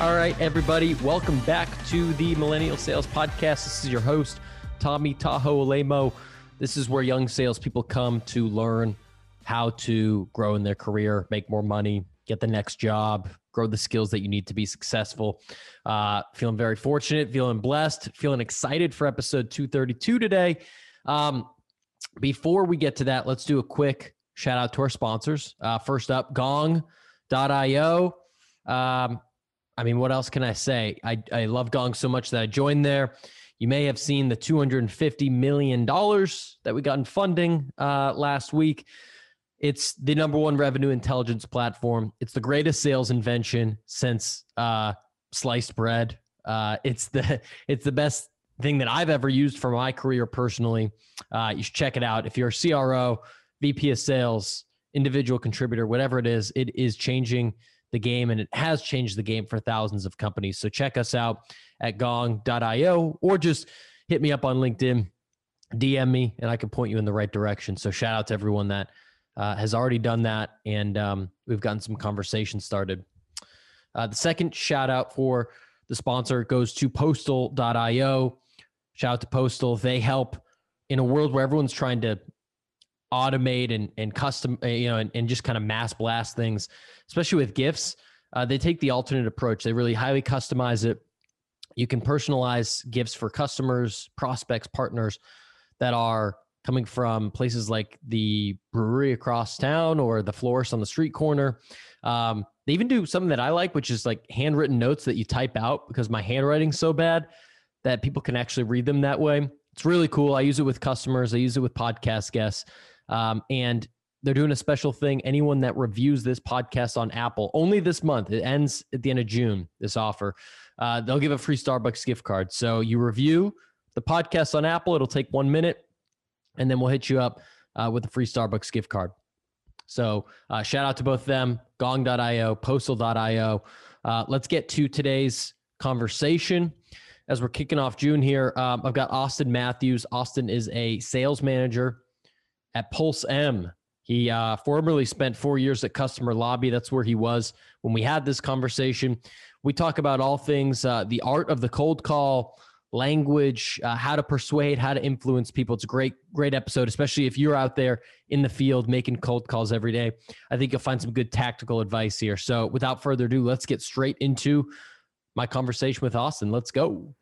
All right, everybody, welcome back to the Millennial Sales Podcast. This is your host, Tommy Tahoe Alaimo. This is where young salespeople come to learn how to grow in their career, make more money, get the next job, grow the skills that you need to be successful. Uh, feeling very fortunate, feeling blessed, feeling excited for episode 232 today. Um, before we get to that, let's do a quick shout out to our sponsors. Uh, first up, gong.io. Um, I mean, what else can I say? I, I love Gong so much that I joined there. You may have seen the $250 million that we got in funding uh, last week. It's the number one revenue intelligence platform. It's the greatest sales invention since uh, sliced bread. Uh, it's the it's the best thing that I've ever used for my career personally. Uh, you should check it out. If you're a CRO, VP of sales, individual contributor, whatever it is, it is changing the game and it has changed the game for thousands of companies. So check us out at gong.io or just hit me up on LinkedIn, DM me, and I can point you in the right direction. So shout out to everyone that uh, has already done that. And um, we've gotten some conversation started. Uh, the second shout out for the sponsor goes to postal.io. Shout out to Postal. They help in a world where everyone's trying to automate and, and custom, uh, you know, and, and just kind of mass blast things, especially with gifts. Uh, they take the alternate approach. They really highly customize it. You can personalize gifts for customers, prospects, partners that are coming from places like the brewery across town or the florist on the street corner. Um, they even do something that I like, which is like handwritten notes that you type out because my handwriting's so bad that people can actually read them that way. It's really cool. I use it with customers. I use it with podcast guests. Um, and they're doing a special thing. Anyone that reviews this podcast on Apple, only this month, it ends at the end of June, this offer, uh, they'll give a free Starbucks gift card. So you review the podcast on Apple, it'll take one minute, and then we'll hit you up uh, with a free Starbucks gift card. So uh, shout out to both of them, gong.io, postal.io. Uh, let's get to today's conversation as we're kicking off June here. Um, I've got Austin Matthews. Austin is a sales manager at Pulse M. He uh, formerly spent four years at Customer Lobby. That's where he was when we had this conversation. We talk about all things uh, the art of the cold call, language, uh, how to persuade, how to influence people. It's a great, great episode, especially if you're out there in the field making cold calls every day. I think you'll find some good tactical advice here. So, without further ado, let's get straight into my conversation with Austin. Let's go.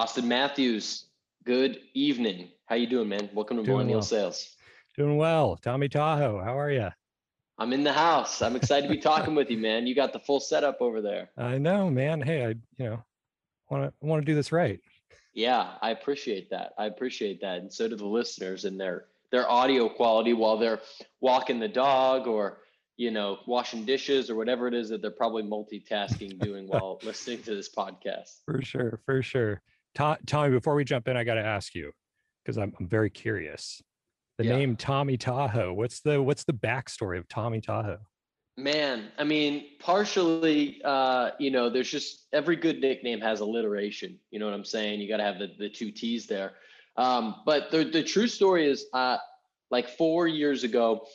Austin Matthews, good evening. How you doing, man? Welcome to doing Millennial well. Sales. Doing well. Tommy Tahoe, how are you? I'm in the house. I'm excited to be talking with you, man. You got the full setup over there. I know, man. Hey, I you know want to want to do this right. Yeah, I appreciate that. I appreciate that, and so do the listeners and their their audio quality while they're walking the dog or you know washing dishes or whatever it is that they're probably multitasking doing while listening to this podcast. For sure, for sure. Tommy, before we jump in, I got to ask you because I'm, I'm very curious. The yeah. name Tommy Tahoe. What's the what's the backstory of Tommy Tahoe? Man, I mean, partially, uh, you know, there's just every good nickname has alliteration. You know what I'm saying? You got to have the the two T's there. Um, but the the true story is, uh, like four years ago,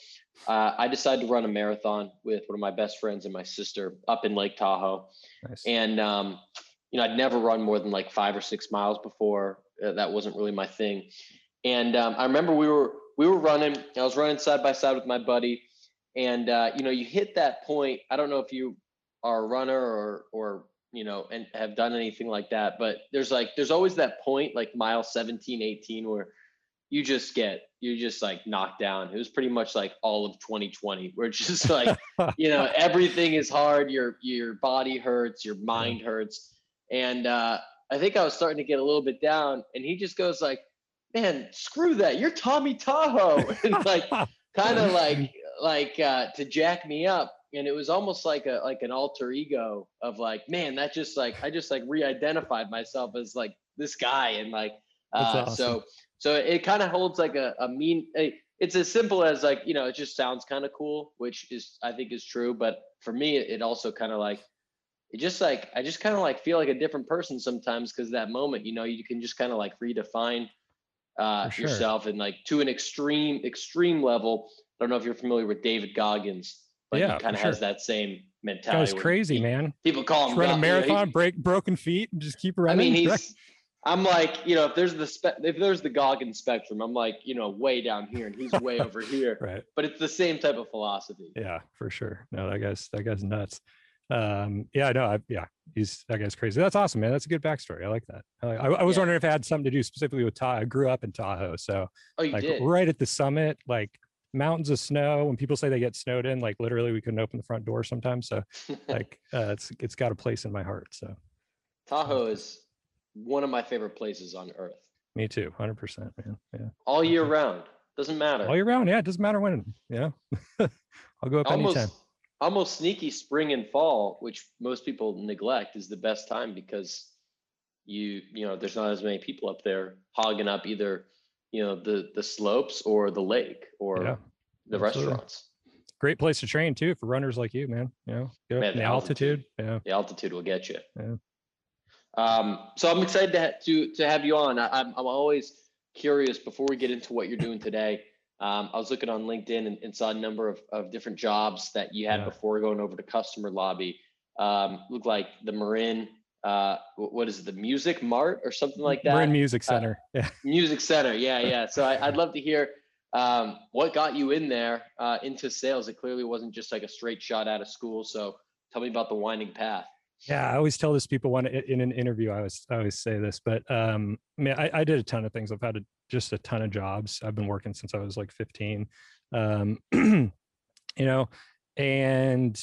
uh, I decided to run a marathon with one of my best friends and my sister up in Lake Tahoe, nice. and um, you know, I'd never run more than like five or six miles before. Uh, that wasn't really my thing. And um, I remember we were we were running. I was running side by side with my buddy, and uh, you know, you hit that point. I don't know if you are a runner or or you know and have done anything like that, but there's like there's always that point like mile 17, 18 where you just get you just like knocked down. It was pretty much like all of 2020, where it's just like you know everything is hard. Your your body hurts, your mind hurts and uh, I think I was starting to get a little bit down, and he just goes like, "Man, screw that! You're Tommy Tahoe," and like kind of like like uh, to jack me up. And it was almost like a like an alter ego of like, man, that just like I just like re-identified myself as like this guy, and like uh, awesome. so so it kind of holds like a, a mean. A, it's as simple as like you know it just sounds kind of cool, which is I think is true. But for me, it also kind of like it just like I just kind of like feel like a different person sometimes because that moment, you know, you can just kind of like redefine uh, sure. yourself and like to an extreme extreme level I don't know if you're familiar with David Goggins, but Yeah, he kind of sure. has that same mentality. That where crazy, he- man. People call him Run a God, you know, marathon, break broken feet, and just keep running. I mean, right? he's. I'm like, you know, if there's the spe- if there's the Goggins spectrum, I'm like, you know, way down here, and he's way over here. right. But it's the same type of philosophy. Yeah, for sure. No, that guy's that guy's nuts. Um, yeah, no, I, know yeah, he's that guy's crazy. That's awesome, man. That's a good backstory. I like that. I, I, I was Yeah. wondering if it had something to do specifically with Tahoe. I grew up in Tahoe, so Oh, you like did. right at the summit, like mountains of snow. When people say they get snowed in, like literally we couldn't open the front door sometimes. So like uh, it's it's got a place in my heart. So Tahoe is one of my favorite places on earth. me too, hundred percent, man. Yeah, All year round. Doesn't matter. all year round. Yeah, it doesn't matter when. Yeah, I'll go up almost anytime. Almost sneaky spring and fall, which most people neglect, is the best time because you you know there's not as many people up there hogging up either you know the the slopes or the lake or Yeah, the absolutely. restaurants. Great place to train too for runners like you, man. You know, Man, the the altitude. altitude. Yeah. The altitude will get you. Yeah. Um, so I'm excited to, to to have you on. I, I'm I'm always curious before we get into what you're doing today. Um, I was looking on LinkedIn and, and saw a number of, of different jobs that you had Yeah. before going over to customer lobby. Um, looked like the Marin, uh, what is it, the Music Mart or something like that? Marin Music Uh, Center. yeah. Music Center. Yeah, yeah. So I, I'd love to hear um, what got you in there uh, into sales. It clearly wasn't just like a straight shot out of school. So tell me about the winding path. Yeah, I always tell this people when in an interview, I always I always say this, but um, I mean, I, I did a ton of things. I've had a, just a ton of jobs. I've been working since I was like 15. Um, you know, and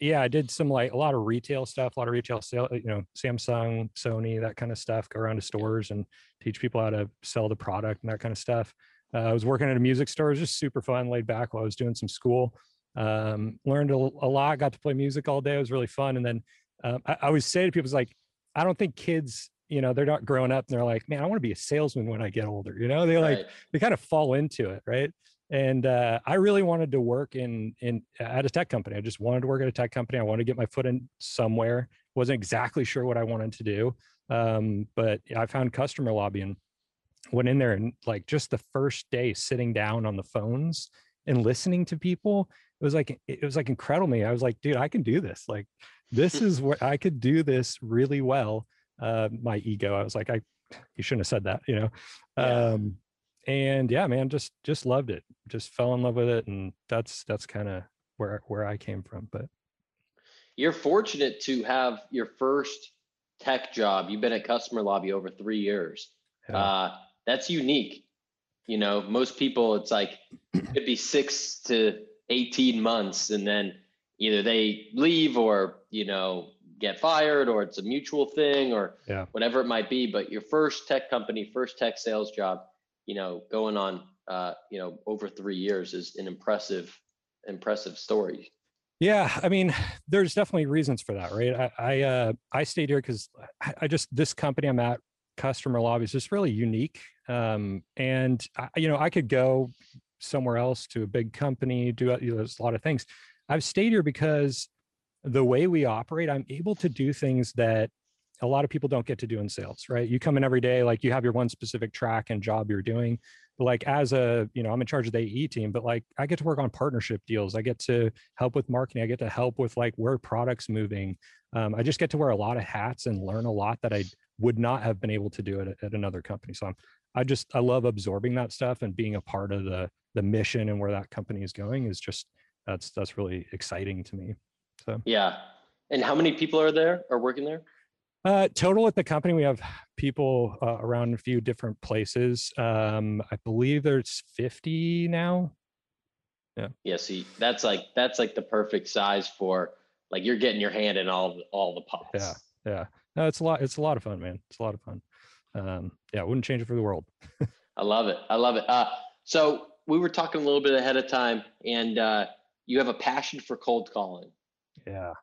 yeah, I did some like a lot of retail stuff, a lot of retail sale, you know, Samsung, Sony, that kind of stuff. Go around to stores and teach people how to sell the product and that kind of stuff. Uh, I was working at a music store. It was just super fun, laid back while I was doing some school. Um, learned a, a lot, got to play music all day. It was really fun. And then um, I, I always say to people, it's like, I don't think kids, you know, they're not growing up and they're like, man, I want to be a salesman when I get older. You know, they like, Right. they kind of fall into it. Right. And uh, I really wanted to work in, in at a tech company. I just wanted to work at a tech company. I wanted to get my foot in somewhere. Wasn't exactly sure what I wanted to do. Um, but I found customer lobby and went in there and like just the first day sitting down on the phones and listening to people it was like it was like incredible me i was like dude i can do this like this is what i could do this really well uh my ego i was like i you shouldn't have said that you know Yeah. um and yeah man just just loved it just fell in love with it and that's that's kind of where where i came from but You're fortunate to have your first tech job. You've been at customer lobby over three years. yeah, Uh, that's unique. You know, most people, it's like it'd be six to 18 months and then either they leave or, you know, get fired or it's a mutual thing or Yeah. whatever it might be. But your first tech company, first tech sales job, you know, going on, uh, you know, over three years is an impressive, impressive story. Yeah, I mean, there's definitely reasons for that, right? I I, uh, I stayed here because I, I just this company I'm at, customer lobby, is just really unique. Um, and I, you know, I could go somewhere else to a big company, do you know, there's a lot of things. I've stayed here because the way we operate, I'm able to do things that a lot of people don't get to do in sales, right? You come in every day, like you have your one specific track and job you're doing. But like as a, you know, I'm in charge of the AE team, but like I get to work on partnership deals. I get to help with marketing. I get to help with like where products moving. Um, I just get to wear a lot of hats and learn a lot that I would not have been able to do at, at another company. So I'm, I just I love absorbing that stuff and being a part of the the mission and where that company is going is just that's that's really exciting to me. So Yeah. And how many people are there are working there? uh, total at the company, we have people uh, around a few different places. Um, I believe there's 50 now. Yeah, Yeah. see, that's like that's like the perfect size for like you're getting your hand in all all the pots. Yeah. Yeah, no, it's a lot. It's a lot of fun, man. It's a lot of fun. Um, yeah, I wouldn't change it for the world. I love it. I love it. Uh, so we were talking a little bit ahead of time, and uh, you have a passion for cold calling, Yeah,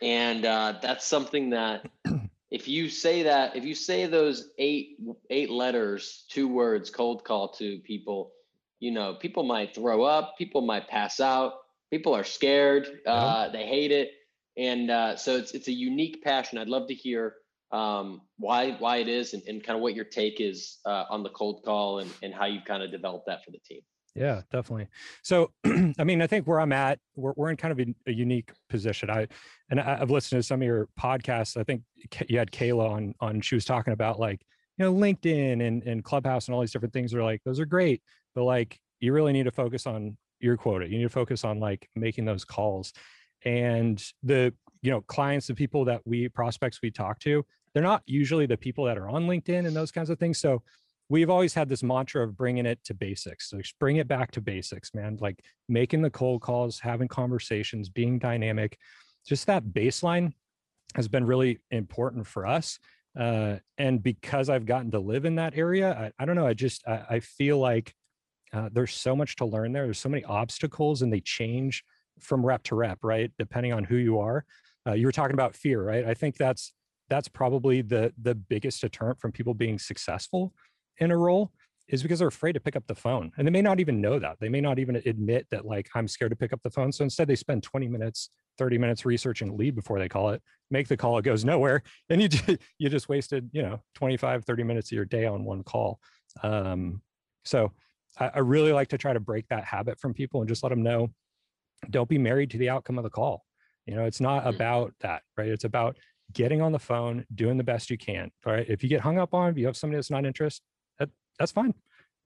and uh, that's something that if you say that, if you say those eight eight letters, two words, cold call to people, you know, people might throw up, people might pass out, people are scared, uh, they hate it, and uh, so it's it's a unique passion. I'd love to hear um, why why it is and, and kind of what your take is uh, on the cold call and, and how you've kind of developed that for the team. Yeah, definitely. So, I mean, I think where I'm at, we're, we're in kind of a, a unique position. I, and I, have listened to some of your podcasts. I think you had Kayla on, on, she was talking about like, you know, LinkedIn and, and Clubhouse and all these different things are like, those are great, but like, you really need to focus on your quota. You need to focus on like making those calls. And the, you know, clients, the people that we prospects we talk to, they're not usually the people that are on LinkedIn and those kinds of things. So we've always had this mantra of bringing it to basics. So just bring it back to basics, man. Like making the cold calls, having conversations, being dynamic. Just that baseline has been really important for us. Uh, and because I've gotten to live in that area, I, I don't know. I just I, I feel like uh, there's so much to learn there. There's so many obstacles, and they change from rep to rep, right? Depending on who you are. Uh, you were talking about fear, right? I think that's that's probably the the biggest deterrent from people being successful in a role is because they're afraid to pick up the phone and they may not even know that they may not even admit that like i'm scared to pick up the phone so instead they spend 20 minutes 30 minutes researching lead before they call it make the call it goes nowhere and you just, you just wasted you know 25 30 minutes of your day on one call um, so I, I really like to try to break that habit from people and just let them know don't be married to the outcome of the call you know it's not mm-hmm. about that right it's about getting on the phone doing the best you can all right if you get hung up on if you have somebody that's not interested that's fine.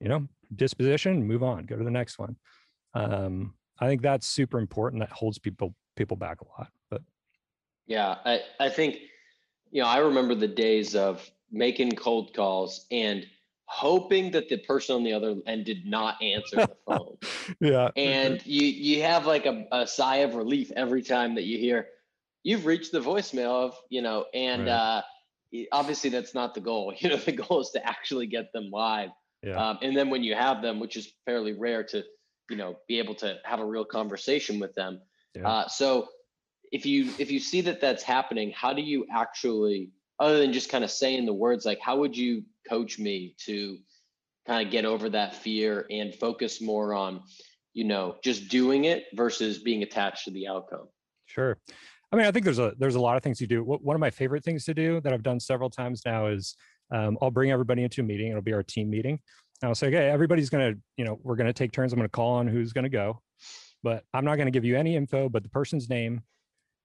You know, disposition, move on, go to the next one. Um, I think that's super important. That holds people people back a lot. But yeah, I, I think, you know, I remember the days of making cold calls and hoping that the person on the other end did not answer the phone. yeah. And you you have like a, a sigh of relief every time that you hear you've reached the voicemail of, you know, and right. uh obviously that's not the goal. You know, the goal is to actually get them live. Yeah. Um, and then when you have them, which is fairly rare to, you know, be able to have a real conversation with them. Yeah. Uh, so if you if you see that that's happening, how do you actually, other than just kind of saying the words, like how would you coach me to kind of get over that fear and focus more on, you know, just doing it versus being attached to the outcome? Sure. I mean, I think there's a there's a lot of things you do. One of my favorite things to do that I've done several times now is um, I'll bring everybody into a meeting. It'll be our team meeting. And I'll say, okay, everybody's gonna, you know, we're gonna take turns. I'm gonna call on who's gonna go, but I'm not gonna give you any info, but the person's name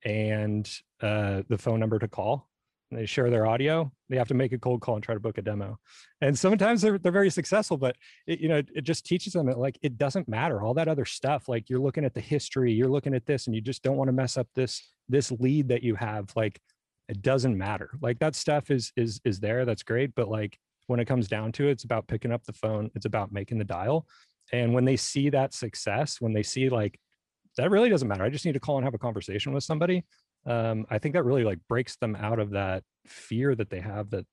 and uh, the phone number to call. They share their audio. They have to make a cold call and try to book a demo. And sometimes they're they're very successful, but it, you know, it just teaches them that like it doesn't matter. All that other stuff, like you're looking at the history, you're looking at this, and you just don't want to mess up this this lead that you have like it doesn't matter like that stuff is is is there that's great but like when it comes down to it it's about picking up the phone it's about making the dial and when they see that success when they see like that really doesn't matter i just need to call and have a conversation with somebody um, i think that really like breaks them out of that fear that they have that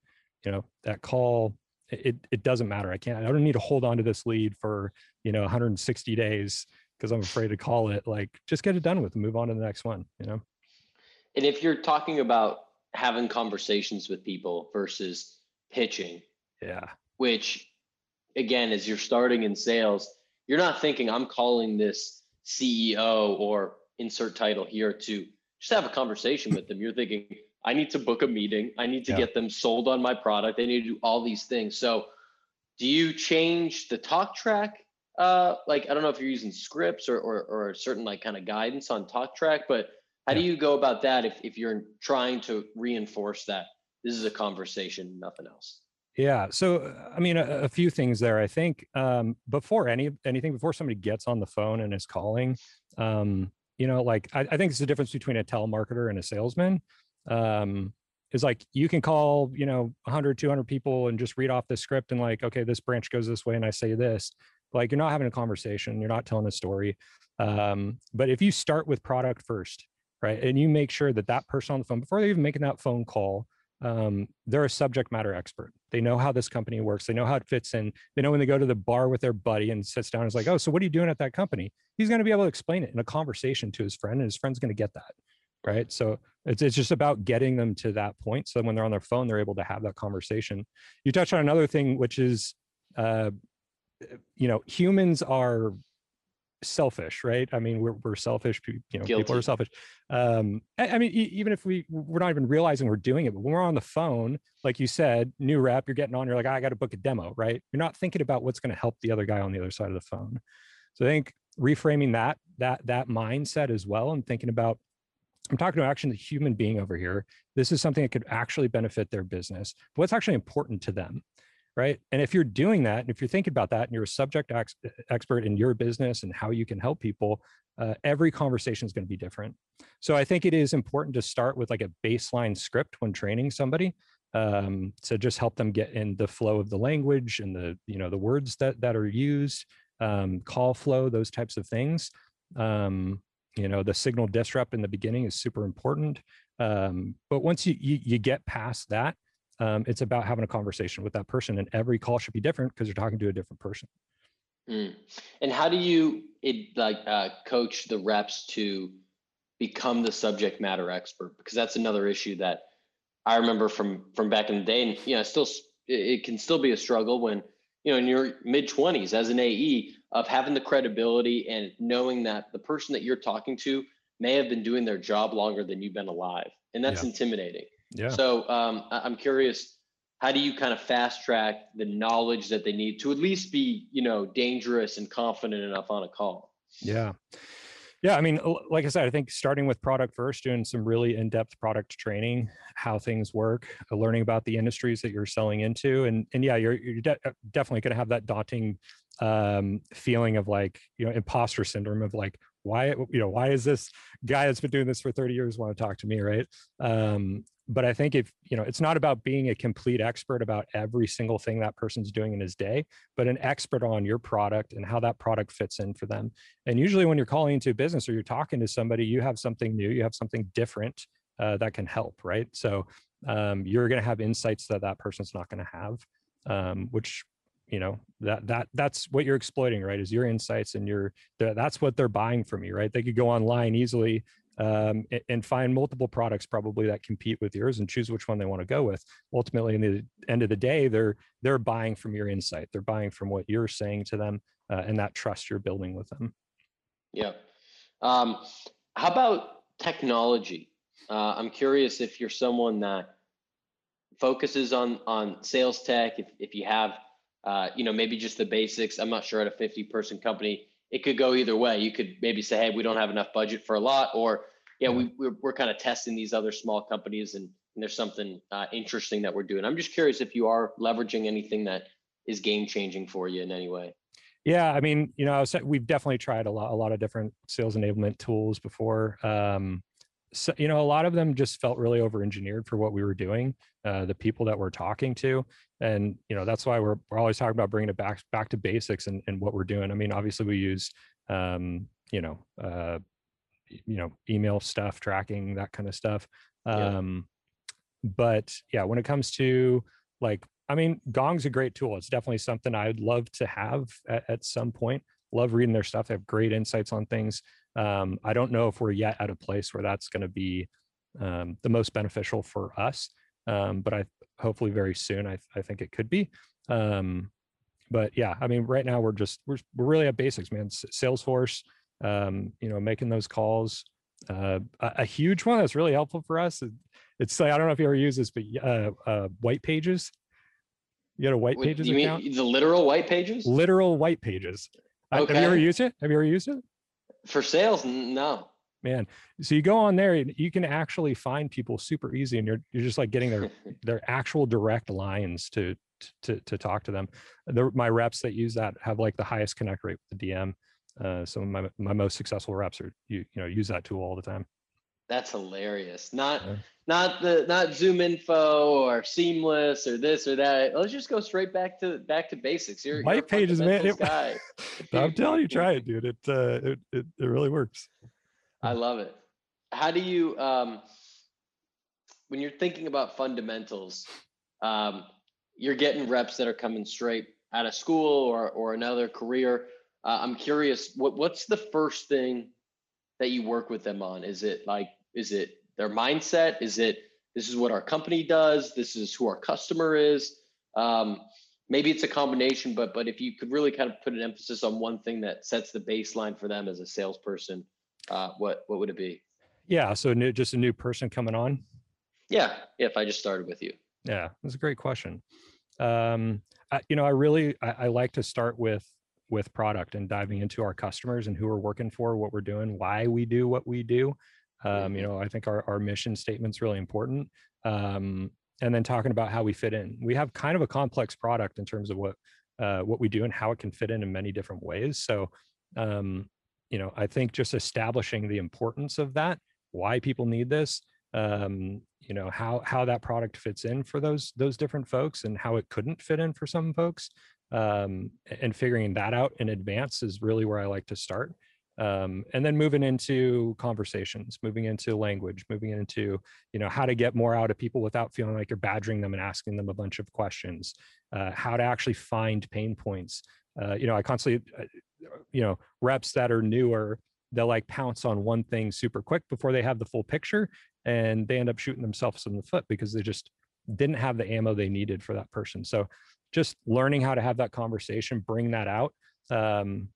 you know that call it it doesn't matter. I can't i don't need to hold on to this lead for you know 160 days because i'm afraid to call it. Like just get it done with and move on to the next one you know? And if you're talking about having conversations with people versus pitching, yeah, which again, as you're starting in sales, you're not thinking I'm calling this CEO or insert title here to just have a conversation with them. You're thinking I need to book a meeting. I need to yeah. get them sold on my product. I need to do all these things. So, do you change the talk track? Uh, like I don't know if you're using scripts or, or or a certain like kind of guidance on talk track, but how do you go about that if, if you're trying to reinforce that this is a conversation, nothing else? Yeah. So, I mean, a, a few things there. I think um, before any anything, before somebody gets on the phone and is calling, um, you know, like I, I think it's the difference between a telemarketer and a salesman. Um, is like you can call, you know, 100, 200 people and just read off the script and like, okay, this branch goes this way, and I say this. Like you're not having a conversation, you're not telling a story. Um, but if you start with product first, right? And you make sure that that person on the phone, before they're even making that phone call, um, they're a subject matter expert. They know how this company works. They know how it fits in. They know when they go to the bar with their buddy and sits down and is like, oh, so what are you doing at that company? He's going to be able to explain it in a conversation to his friend, and his friend's going to get that. Right. So it's, it's just about getting them to that point. So when they're on their phone, they're able to have that conversation. You touched on another thing, which is, uh, you know, humans are selfish, right? I mean, we're, we're selfish, you know, Guilty. people are selfish. Um, I, I mean, e- even if we, we're not even realizing we're doing it, but when we're on the phone, like you said, new rep, you're getting on, you're like, I got to book a demo, right? You're not thinking about what's going to help the other guy on the other side of the phone. So I think reframing that, that, that mindset as well and thinking about, I'm talking to actually the human being over here. This is something that could actually benefit their business. What's actually important to them? Right? And if you're doing that, and if you're thinking about that, and you're a subject ex- expert in your business and how you can help people, uh, every conversation is going to be different. So I think it is important to start with like a baseline script when training somebody um, to just help them get in the flow of the language and the you know the words that that are used, um, call flow, those types of things. Um, you know, the signal disrupt in the beginning is super important. Um, but once you, you you get past that, um, it's about having a conversation with that person and every call should be different because you're talking to a different person Mm. And how do you it like uh, coach the reps to become the subject matter expert? Because that's another issue that I remember from from back in the day, and you know, still it can still be a struggle when you know in your mid twenties as an AE of having the credibility and knowing that the person that you're talking to may have been doing their job longer than you've been alive, and that's Yeah. intimidating. Yeah So um, I'm curious, how do you kind of fast track the knowledge that they need to at least be, you know, dangerous and confident enough on a call? Yeah. Yeah. I mean, like I said, I think starting with product first, doing some really in depth product training, how things work, uh, learning about the industries that you're selling into. And, and yeah, you're, you're de- uh, definitely going to have that daunting um, feeling of like, you know, imposter syndrome of like, why, you know, why is this guy that's been doing this for 30 years want to talk to me? Right. Um, but I think if, you know, it's not about being a complete expert about every single thing that person's doing in his day, but an expert on your product and how that product fits in for them. And usually, when you're calling into a business or you're talking to somebody, you have something new, you have something different uh, that can help, right? So um, you're going to have insights that that person's not going to have, um, which you know that that that's what you're exploiting, right? Is your insights and your that's what they're buying from you, right? They could go online easily um, and find multiple products probably that compete with yours and choose which one they want to go with. Ultimately, in the end of the day, they're they're buying from your insight. They're buying from what you're saying to them uh, and that trust you're building with them. Yeah. Um, how about technology? Uh, I'm curious if you're someone that focuses on on sales tech. If if you have, uh, you know, maybe just the basics. I'm not sure at a 50 person company, it could go either way. You could maybe say, hey, we don't have enough budget for a lot, or yeah, we we're, we're kind of testing these other small companies, and, and there's something uh, interesting that we're doing. I'm just curious if you are leveraging anything that is game changing for you in any way. Yeah, I mean, you know, I was, we've definitely tried a lot, a lot of different sales enablement tools before. Um, so, you know, a lot of them just felt really over-engineered for what we were doing, uh, the people that we're talking to, and you know, that's why we're we're always talking about bringing it back back to basics and, and what we're doing. I mean, obviously, we use, um, you know, uh, you know, email stuff, tracking that kind of stuff. Yeah. Um, but yeah, when it comes to like I mean, Gong's a great tool. It's definitely something I'd love to have at, at some point. Love reading their stuff. They have great insights on things. Um, I don't know if we're yet at a place where that's going to be um, the most beneficial for us, um, but I hopefully very soon. I, I think it could be. Um, but yeah, I mean, right now we're just we're we're really at basics, man. S- Salesforce, um, you know, making those calls. Uh, a, a huge one that's really helpful for us. it- It's like I don't know if you ever use this, but uh, uh, white pages. You got a white Wait, pages you account? mean the literal white pages Literal white pages. Uh, Have you ever used it? Have you ever used it? for sales? No. Man, so you go on there, and you can actually find people super easy, and you're you're just like getting their their actual direct lines to to to talk to them. The, my reps that use that have like the highest connect rate with the DM. Uh, some of my my most successful reps are you you know use that tool all the time. That's hilarious. Not Yeah. not the not Zoom info or Seamless or this or that. Let's just go straight back to back to basics. You're, you're White pages, man. It-. I'm telling you, try it, dude. It uh, it, it it really works. I love it. How do you um when you're thinking about fundamentals, um, you're getting reps that are coming straight out of school or or another career. Uh, I'm curious, what what's the first thing that you work with them on? Is it like is it their mindset? Is it this is what our company does? This is who our customer is. Um, maybe it's a combination, but but if you could really kind of put an emphasis on one thing that sets the baseline for them as a salesperson, uh, what what would it be? Yeah, so new, just a new person coming on. Yeah, if I just started with you. Yeah, that's a great question. Um, I, you know, I really I, I like to start with with product and diving into our customers and who we're working for, what we're doing, why we do what we do. Um, you mm-hmm. know, I think our, our mission statement's really important. Um, and then talking about how we fit in. We have kind of a complex product in terms of what uh, what we do and how it can fit in in many different ways. So, um, you know, I think just establishing the importance of that, why people need this, um, you know, how how that product fits in for those those different folks, and how it couldn't fit in for some folks, um, and figuring that out in advance is really where I like to start um, and then moving into conversations moving into language moving into you know how to get more out of people without feeling like you're badgering them and asking them a bunch of questions uh, how to actually find pain points. Uh, you know i constantly uh, you know reps that are newer they'll like pounce on one thing super quick before they have the full picture and they end up shooting themselves in the foot because they just didn't have the ammo they needed for that person. So just learning how to have that conversation bring that out um,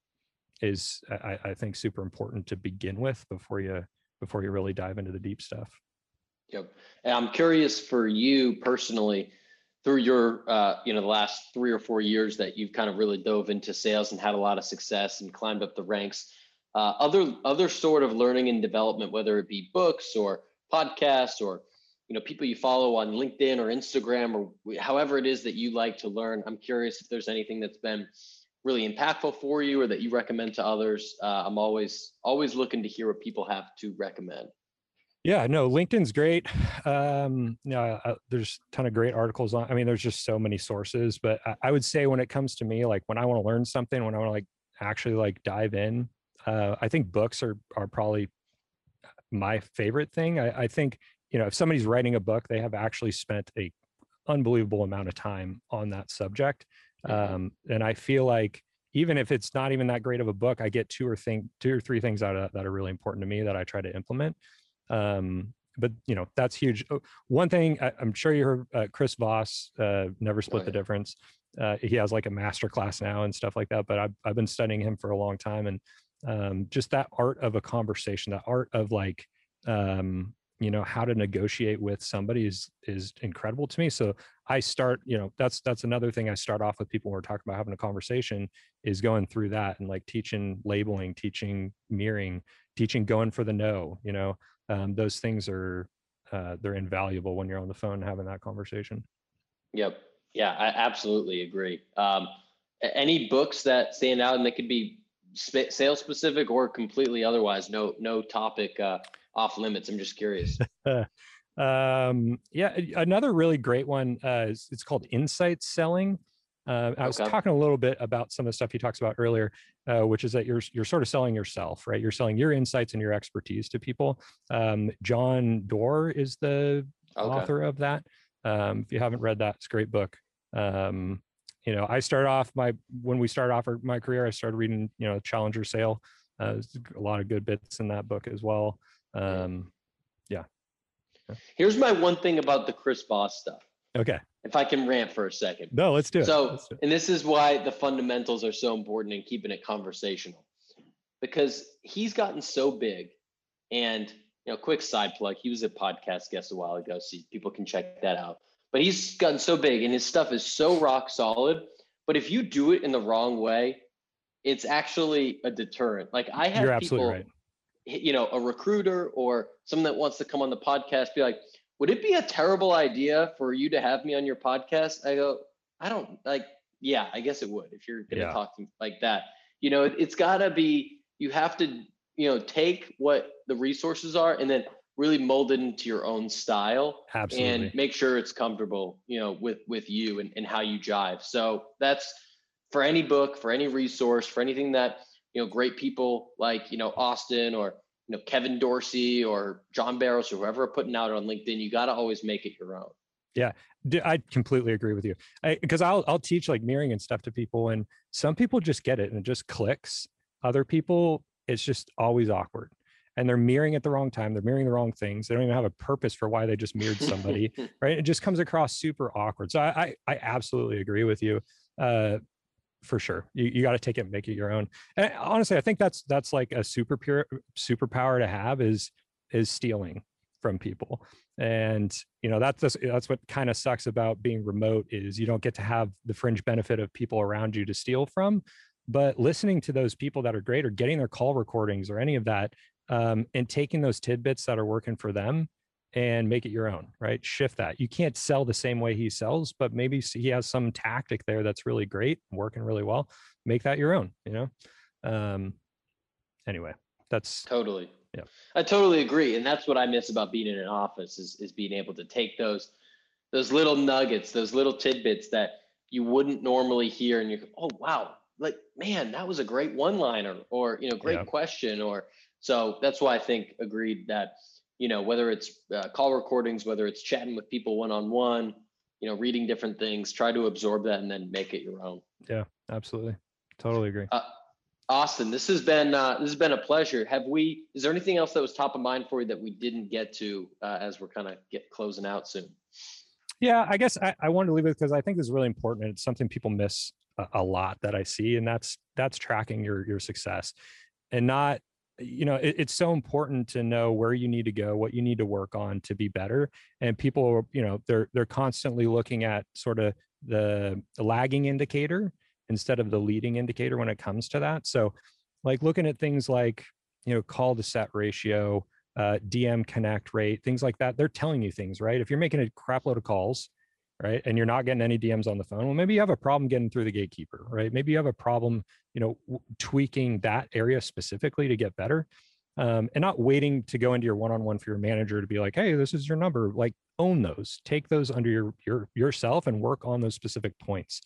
is I, I think super important to begin with before you before you really dive into the deep stuff. Yep. And I'm curious for you personally, through your uh, you know the last three or four years that you've kind of really dove into sales and had a lot of success and climbed up the ranks. Uh, other other sort of learning and development, whether it be books or podcasts or you know people you follow on LinkedIn or Instagram or however it is that you like to learn. I'm curious if there's anything that's been really impactful for you or that you recommend to others uh, i'm always always looking to hear what people have to recommend. Yeah no linkedin's great. Um yeah uh, there's a ton of great articles on i mean there's just so many sources but I, I would say when it comes to me like when i want to learn something when i want to like actually like dive in uh, i think books are are probably my favorite thing. I, I think you know if somebody's writing a book they have actually spent a unbelievable amount of time on that subject um, and I feel like even if it's not even that great of a book, I get two or think two or three things out of that are really important to me that I try to implement. Um, but you know that's huge. One thing I, am sure you heard uh, Chris Voss, uh, never split oh, yeah. the difference. Uh, he has like a master class now and stuff like that. But I've I've been studying him for a long time, and um, just that art of a conversation, that art of like um, you know how to negotiate with somebody is is incredible to me. So i start you know that's that's another thing i start off with people when we're talking about having a conversation is going through that and like teaching labeling teaching mirroring teaching going for the no you know? Um, those things are uh, they're invaluable when you're on the phone having that conversation. Yep. Yeah i absolutely agree. Um, any books that stand out and they could be sales specific or completely otherwise no no topic uh, off limits? I'm just curious. um, yeah, another really great one. Uh, is, it's called Insight Selling. Uh, I was okay. talking a little bit about some of the stuff he talks about earlier, uh, which is that you're you're sort of selling yourself, right? You're selling your insights and your expertise to people. Um, John Doerr is the okay. author of that. Um, if you haven't read that, it's a great book. Um, you know, I started off my when we started off my career, I started reading you know Challenger Sale. Uh, a lot of good bits in that book as well. Um, yeah. Here's my one thing about the Chris Voss stuff. Okay. If I can rant for a second. No, let's do it. So, do it. and this is why the fundamentals are so important in keeping it conversational, because he's gotten so big, and you know, quick side plug, he was a podcast guest a while ago, so people can check that out. But he's gotten so big, and his stuff is so rock solid. But if you do it in the wrong way, it's actually a deterrent. Like I have You're people. Right you know, a recruiter or someone that wants to come on the podcast be like, would it be a terrible idea for you to have me on your podcast? I go, I don't like, yeah, I guess it would if you're going to yeah. talk like that. You know, it, it's got to be, you have to, you know, take what the resources are and then really mold it into your own style Absolutely. and make sure it's comfortable, you know, with, with you and, and how you jive. So that's for any book, for any resource, for anything that, you know great people like you know Austin or you know Kevin Dorsey or John Barrows or whoever are putting out on LinkedIn. You got to always make it your own. Yeah, I completely agree with you. Because I'll I'll teach like mirroring and stuff to people, and some people just get it and it just clicks. Other people, it's just always awkward and they're mirroring at the wrong time. They're mirroring the wrong things. They don't even have a purpose for why they just mirrored somebody, right? It just comes across super awkward. So I, I, I absolutely agree with you. uh, for sure. You, you got to take it and make it your own. And honestly, I think that's that's like a super pure superpower to have is is stealing from people. And you know that's that's, that's what kind of sucks about being remote is you don't get to have the fringe benefit of people around you to steal from. But listening to those people that are great or getting their call recordings or any of that, um, and taking those tidbits that are working for them and make it your own, right? Shift that. You can't sell the same way he sells, but maybe he has some tactic there that's really great, working really well. Make that your own, you know? Um, anyway, that's totally. Yeah. I totally agree. And that's what I miss about being in an office is, is being able to take those, those little nuggets, those little tidbits that you wouldn't normally hear. And you oh, wow, like, man, that was a great one liner or, you know, great yeah. question. Or so that's why I think agreed that you know, whether it's uh, call recordings, whether it's chatting with people one on one, you know, reading different things, try to absorb that and then make it your own. Yeah, absolutely. Totally agree. Uh, Austin, this has been uh, this has been a pleasure. Have we? Is there anything else that was top of mind for you that we didn't get to uh, as we're kind of get closing out soon? Yeah, I guess I, I wanted to leave it because I think this is really important. It's something people miss a, a lot that I see, and that's that's tracking your your success, and not you know it, it's so important to know where you need to go what you need to work on to be better and people you know they're they're constantly looking at sort of the, lagging indicator instead of the leading indicator when it comes to that. So like looking at things like you know call to set ratio uh, dm connect rate things like that they're telling you things right? If you're making a crap load of calls right? And you're not getting any dms on the phone. Well maybe you have a problem getting through the gatekeeper right? Maybe you have a problem you know tweaking that area specifically to get better um, and not waiting to go into your one-on-one for your manager to be like hey this is your number. Like own those. Take those under your your yourself and work on those specific points.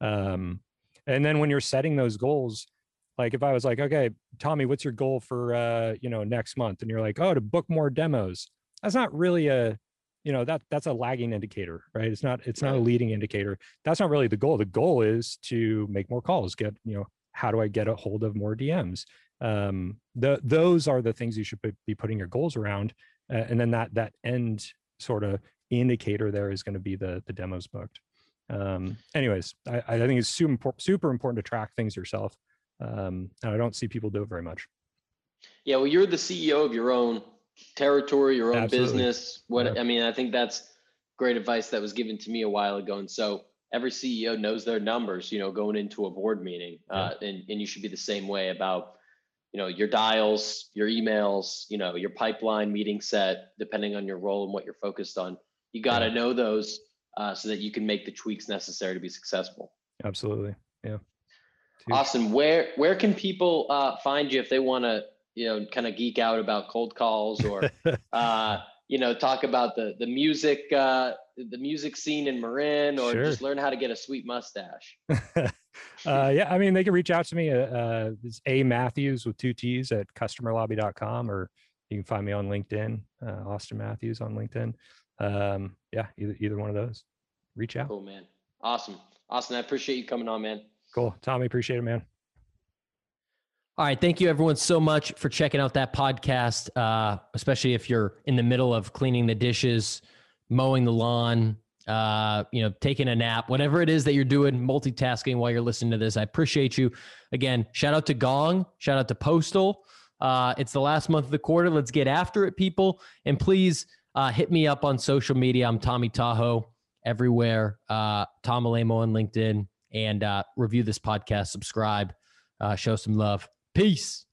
Um, and then when you're setting those goals like if i was like okay tommy what's your goal for uh, you know next month? and you're like oh to book more demos. That's not really a you know that that's a lagging indicator right? It's not it's not a leading indicator. That's not really the goal. The goal is to make more calls get you know how do i get a hold of more dms um the those are the things you should be putting your goals around uh, and then that that end sort of indicator there is going to be the the demos booked. Um anyways i i think it's super super important to track things yourself um and i don't see people do it very much. Yeah well you're the ceo of your own territory, your own Absolutely. business. What yeah. I mean, I think that's great advice that was given to me a while ago. And so every CEO knows their numbers, you know, going into a board meeting. Yeah. Uh, and, and you should be the same way about, you know, your dials, your emails, you know, your pipeline meeting set, depending on your role and what you're focused on. You got to yeah. know those uh, so that you can make the tweaks necessary to be successful. Absolutely. Yeah. Awesome. Where where can people uh, find you if they want to you know, kind of geek out about cold calls or, uh, you know, talk about the the music uh, the music scene in Marin, or sure. just learn how to get a sweet mustache. uh, yeah, I mean, they can reach out to me. Uh, uh, it's a Matthews with two T's at customerlobby.com, or you can find me on LinkedIn, uh, Austin Matthews on LinkedIn. Um, yeah, either either one of those. Reach out. Cool, man. Awesome, Austin. I appreciate you coming on, man. Cool, Tommy. Appreciate it, man. All right. Thank you, everyone, so much for checking out that podcast, uh, especially if you're in the middle of cleaning the dishes, mowing the lawn, uh, you know, taking a nap, whatever it is that you're doing, multitasking while you're listening to this. I appreciate you. Again, shout out to Gong, shout out to Postal. Uh, it's the last month of the quarter. Let's get after it, people. And please uh, hit me up on social media. I'm Tommy Tahoe everywhere. Uh, Tom Alaimo on LinkedIn and uh, review this podcast, subscribe, show some love. ETs,